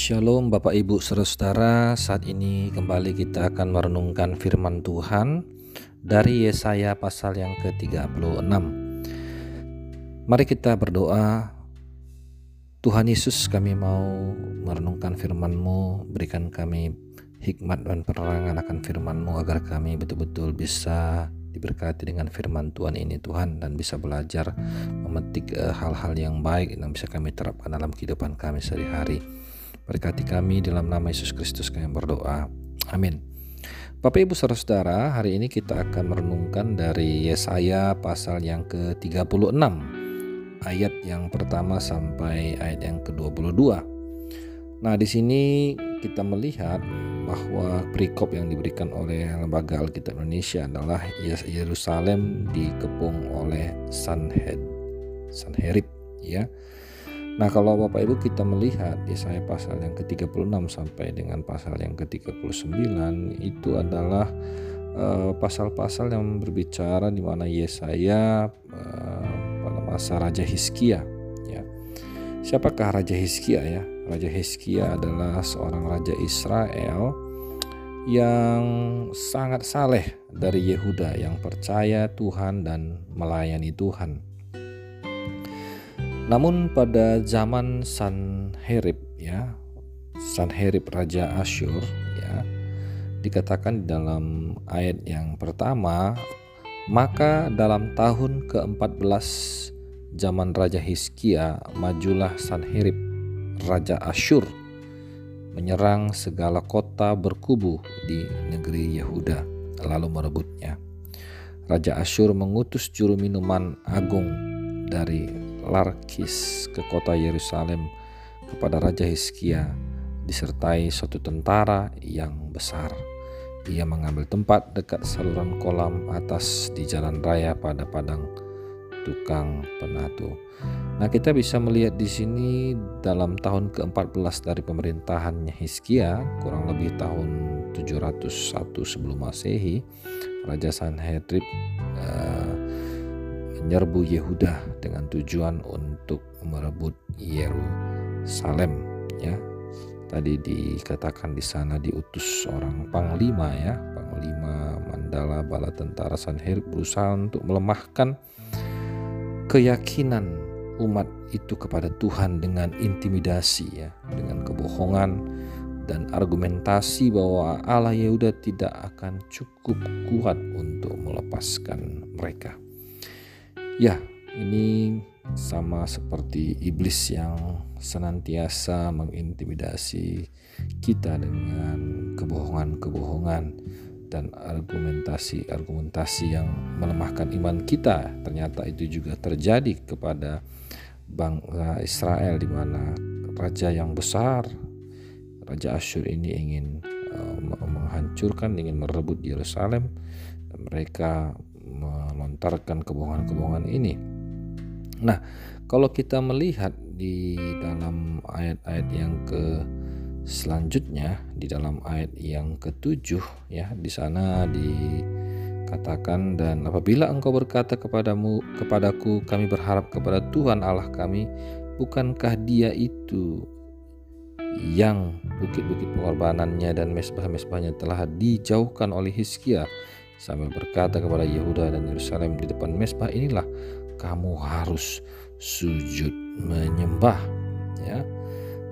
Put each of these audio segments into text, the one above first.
Shalom Bapak Ibu Saudara, saat ini kembali kita akan merenungkan firman Tuhan dari Yesaya pasal yang ke-36. Mari kita berdoa. Tuhan Yesus kami mau merenungkan firman-Mu, berikan kami hikmat dan penerangan akan firman-Mu agar kami betul-betul bisa diberkati dengan firman Tuhan ini Tuhan dan bisa belajar memetik eh, hal-hal yang baik yang bisa kami terapkan dalam kehidupan kami sehari-hari. Berkati kami dalam nama Yesus Kristus kami berdoa. Amin. Bapak Ibu Saudara, hari ini kita akan merenungkan dari Yesaya pasal yang ke-36 ayat yang pertama sampai ayat yang ke-22. Nah, di sini kita melihat bahwa perikop yang diberikan oleh Lembaga Alkitab Indonesia adalah Yerusalem dikepung oleh Sanhed Sanherib ya. Nah kalau Bapak Ibu kita melihat Yesaya pasal yang ke-36 sampai dengan pasal yang ke-39 itu adalah eh, pasal-pasal uh, yang berbicara di mana Yesaya uh, pada masa Raja Hizkia ya. Siapakah Raja Hizkia ya? Raja Hizkia adalah seorang raja Israel yang sangat saleh dari Yehuda yang percaya Tuhan dan melayani Tuhan. Namun pada zaman Sanherib ya, Sanherib Raja Asyur ya, dikatakan di dalam ayat yang pertama, maka dalam tahun ke-14 zaman Raja Hizkia majulah Sanherib Raja Asyur menyerang segala kota berkubu di negeri Yehuda lalu merebutnya. Raja Asyur mengutus juru minuman agung dari Larkis ke kota Yerusalem kepada Raja Hizkia disertai suatu tentara yang besar. Ia mengambil tempat dekat saluran kolam atas di jalan raya pada padang tukang penatu. Nah, kita bisa melihat di sini dalam tahun ke-14 dari pemerintahannya Hizkia, kurang lebih tahun 701 sebelum Masehi, Raja Sanherib uh, menyerbu Yehuda dengan tujuan untuk merebut Yerusalem ya. Tadi dikatakan di sana diutus seorang panglima ya. Panglima Mandala bala tentara Sanherib berusaha untuk melemahkan keyakinan umat itu kepada Tuhan dengan intimidasi ya. Dengan kebohongan dan argumentasi bahwa Allah Yehuda tidak akan cukup kuat untuk melepaskan mereka. Ya, ini sama seperti iblis yang senantiasa mengintimidasi kita dengan kebohongan-kebohongan dan argumentasi-argumentasi yang melemahkan iman kita. Ternyata itu juga terjadi kepada bangsa Israel di mana raja yang besar, raja Asyur ini ingin uh, menghancurkan, ingin merebut Yerusalem. Dan mereka melontarkan kebohongan-kebohongan ini. Nah, kalau kita melihat di dalam ayat-ayat yang ke selanjutnya di dalam ayat yang ketujuh ya di sana dikatakan dan apabila engkau berkata kepadamu kepadaku kami berharap kepada Tuhan Allah kami bukankah dia itu yang bukit-bukit pengorbanannya dan mesbah-mesbahnya telah dijauhkan oleh Hizkia sambil berkata kepada Yehuda dan Yerusalem di depan mesbah inilah kamu harus sujud menyembah ya.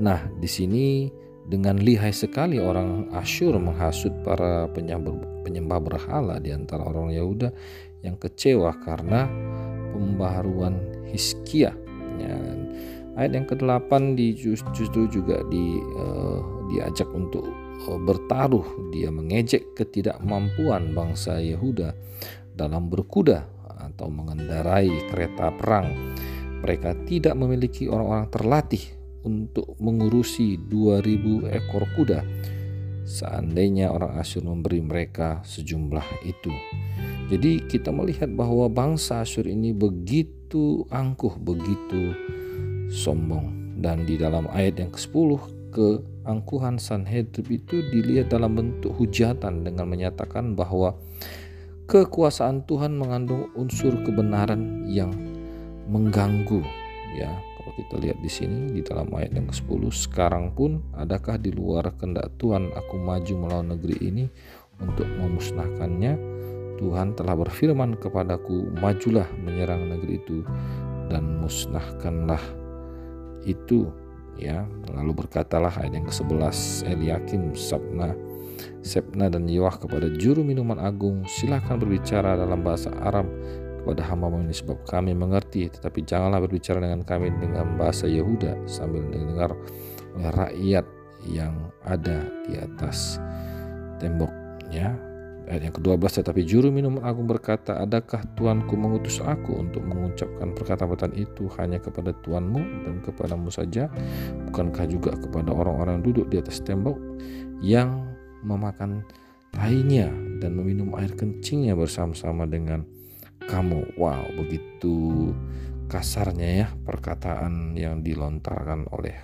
Nah, di sini dengan lihai sekali orang Asyur menghasut para penyembah, berhala di antara orang Yehuda yang kecewa karena pembaharuan Hiskia. Ya, ayat yang ke-8 di justru juga di uh, diajak untuk bertaruh, dia mengejek ketidakmampuan bangsa Yehuda dalam berkuda atau mengendarai kereta perang. Mereka tidak memiliki orang-orang terlatih untuk mengurusi 2000 ekor kuda. Seandainya orang Asyur memberi mereka sejumlah itu. Jadi kita melihat bahwa bangsa Asyur ini begitu angkuh, begitu sombong. Dan di dalam ayat yang ke-10 keangkuhan Sanhedrin itu dilihat dalam bentuk hujatan dengan menyatakan bahwa kekuasaan Tuhan mengandung unsur kebenaran yang mengganggu ya Kalau kita lihat di sini di dalam ayat yang ke-10, sekarang pun adakah di luar kehendak Tuhan aku maju melawan negeri ini untuk memusnahkannya? Tuhan telah berfirman kepadaku, majulah menyerang negeri itu dan musnahkanlah itu ya lalu berkatalah ayat yang ke-11 Eliakim Sabna Sepna dan Yoah kepada juru minuman agung silahkan berbicara dalam bahasa Aram kepada hamba ini sebab kami mengerti. Tetapi janganlah berbicara dengan kami dengan bahasa Yehuda sambil mendengar rakyat yang ada di atas tembok. Ya ayat yang ke-12 tetapi juru minuman agung berkata adakah Tuanku mengutus aku untuk mengucapkan perkataan-perkataan itu hanya kepada Tuanmu dan kepadamu saja bukankah juga kepada orang-orang duduk di atas tembok yang memakan tainya dan meminum air kencingnya bersama-sama dengan kamu. Wow, begitu kasarnya ya perkataan yang dilontarkan oleh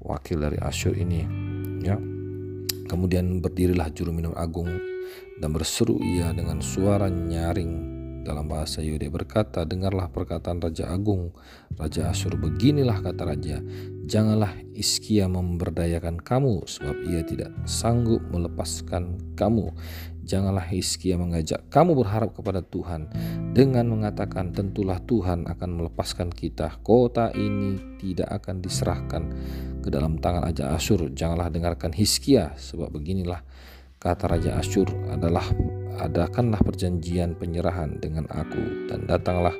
wakil dari Asyur ini. Ya. Kemudian berdirilah juru minum agung dan berseru ia dengan suara nyaring dalam bahasa Yudea berkata, Dengarlah perkataan Raja Agung, Raja Asyur, beginilah kata Raja, Janganlah Iskia memberdayakan kamu, sebab ia tidak sanggup melepaskan kamu. Janganlah Iskia mengajak kamu berharap kepada Tuhan, dengan mengatakan tentulah Tuhan akan melepaskan kita. Kota ini tidak akan diserahkan ke dalam tangan Raja Asyur. Janganlah dengarkan Hiskia, sebab beginilah kata Raja Asyur adalah adakanlah perjanjian penyerahan dengan aku dan datanglah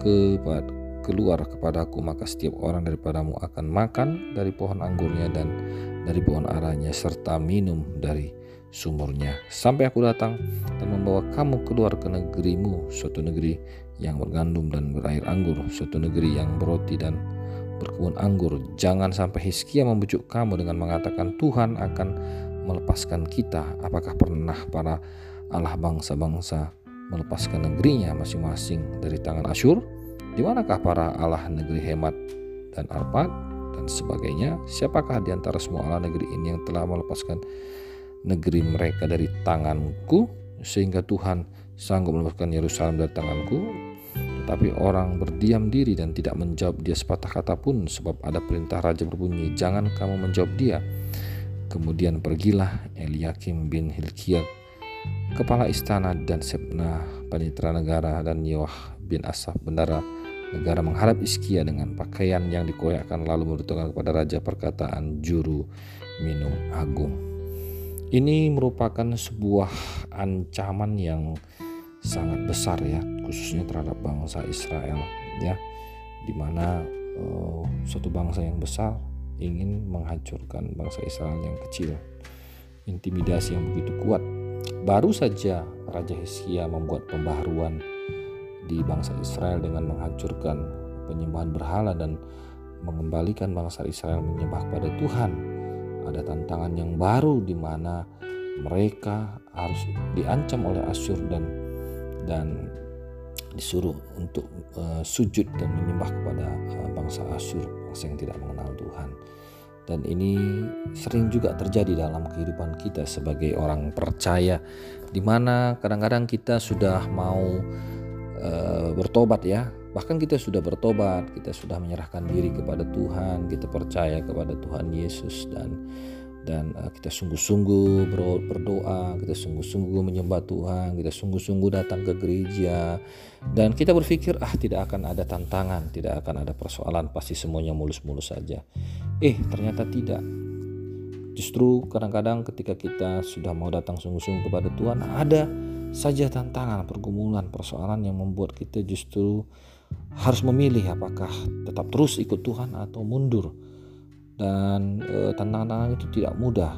kepada keluar kepadaku maka setiap orang daripadamu akan makan dari pohon anggurnya dan dari pohon aranya serta minum dari sumurnya. Sampai aku datang dan membawa kamu keluar ke negerimu suatu negeri yang bergandum dan berair anggur suatu negeri yang beroti dan berkebun anggur. Jangan sampai Hizkia membujuk kamu dengan mengatakan Tuhan akan melepaskan kita apakah pernah para Allah bangsa-bangsa melepaskan negerinya masing-masing dari tangan Asyur? Di manakah para Allah negeri Hemat dan Arpad dan sebagainya? Siapakah di antara semua Allah negeri ini yang telah melepaskan negeri mereka dari tanganku sehingga Tuhan sanggup melepaskan Yerusalem dari tanganku? Tetapi orang berdiam diri dan tidak menjawab dia sepatah kata pun sebab ada perintah raja berbunyi, jangan kamu menjawab dia. Kemudian pergilah Eliakim bin Hilkiah Kepala istana dan Sepna panitra negara dan Yoah bin Asaf bendara negara menghadap Iskia dengan pakaian yang dikoyakkan lalu memberitahukan kepada raja perkataan juru minum agung. Ini merupakan sebuah ancaman yang sangat besar ya, khususnya terhadap bangsa Israel ya, di mana uh, suatu bangsa yang besar ingin menghancurkan bangsa Israel yang kecil. Intimidasi yang begitu kuat Baru saja Raja Hizkia membuat pembaharuan di bangsa Israel dengan menghancurkan penyembahan berhala dan mengembalikan bangsa Israel menyembah kepada Tuhan. Ada tantangan yang baru di mana mereka harus diancam oleh Asyur dan dan disuruh untuk uh, sujud dan menyembah kepada uh, bangsa Asyur, bangsa yang tidak mengenal Tuhan. Dan ini sering juga terjadi dalam kehidupan kita sebagai orang percaya di mana kadang-kadang kita sudah mau e, bertobat ya. Bahkan kita sudah bertobat kita sudah menyerahkan diri kepada Tuhan kita percaya kepada Tuhan Yesus dan dan uh, kita sungguh-sungguh berdoa, kita sungguh-sungguh menyembah Tuhan, kita sungguh-sungguh datang ke gereja dan kita berpikir ah tidak akan ada tantangan, tidak akan ada persoalan, pasti semuanya mulus-mulus saja. Eh, ternyata tidak. Justru kadang-kadang ketika kita sudah mau datang sungguh-sungguh kepada Tuhan, ada saja tantangan, pergumulan, persoalan yang membuat kita justru harus memilih apakah tetap terus ikut Tuhan atau mundur dan e, tantangan-tantangan itu tidak mudah.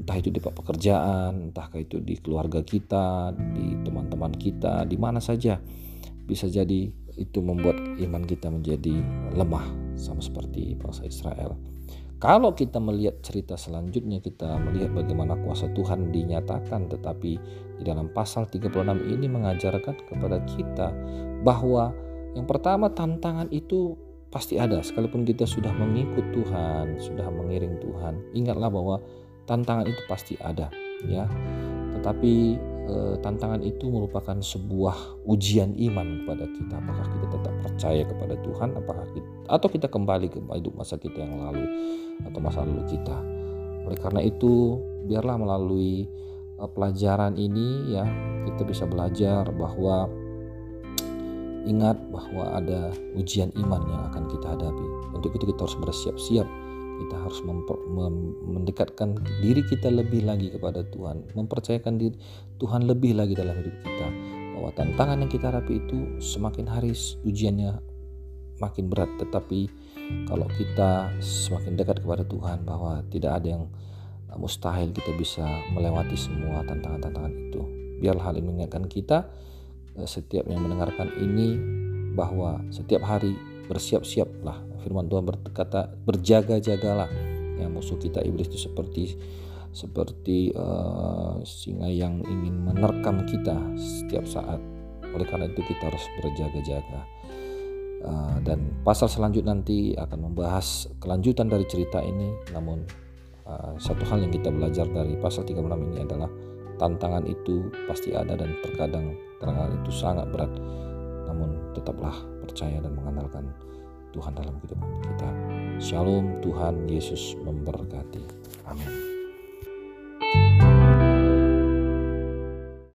Entah itu di pekerjaan entah itu di keluarga kita di teman-teman kita di mana saja. Bisa jadi itu membuat iman kita menjadi lemah sama seperti bangsa Israel. Kalau kita melihat cerita selanjutnya kita melihat bagaimana kuasa Tuhan dinyatakan tetapi di dalam pasal 36 ini mengajarkan kepada kita bahwa yang pertama tantangan itu pasti ada sekalipun kita sudah mengikut Tuhan, sudah mengiring Tuhan. Ingatlah bahwa tantangan itu pasti ada, ya. Tetapi e, eh, tantangan itu merupakan sebuah ujian iman kepada kita. Apakah kita tetap percaya kepada Tuhan, apakah kita, atau kita kembali ke hidup masa kita yang lalu atau masa lalu kita. Oleh karena itu, biarlah melalui uh, pelajaran ini ya kita bisa belajar bahwa ingat bahwa ada ujian iman yang akan kita hadapi. Untuk itu kita harus bersiap-siap kita harus mendekatkan diri kita lebih lagi kepada Tuhan, mempercayakan diri Tuhan lebih lagi dalam hidup kita. Bahwa tantangan yang kita hadapi itu semakin hari ujiannya makin berat, tetapi kalau kita semakin dekat kepada Tuhan bahwa tidak ada yang mustahil kita bisa melewati semua tantangan-tantangan itu. Biarlah hal ini mengingatkan kita eh, setiap yang mendengarkan ini bahwa setiap hari bersiap-siaplah. Firman Tuhan berkata berjaga-jagalah. Ya musuh kita iblis itu seperti seperti uh, singa yang ingin menerkam kita setiap saat. Oleh karena itu kita harus berjaga-jaga. Uh, dan pasal selanjutnya nanti akan membahas kelanjutan dari cerita ini. Namun uh, satu hal yang kita belajar dari pasal 36 ini adalah tantangan itu pasti ada dan terkadang tantangan itu sangat berat namun tetaplah percaya dan mengandalkan Tuhan dalam kehidupan kita. Shalom, Tuhan Yesus memberkati. Amin.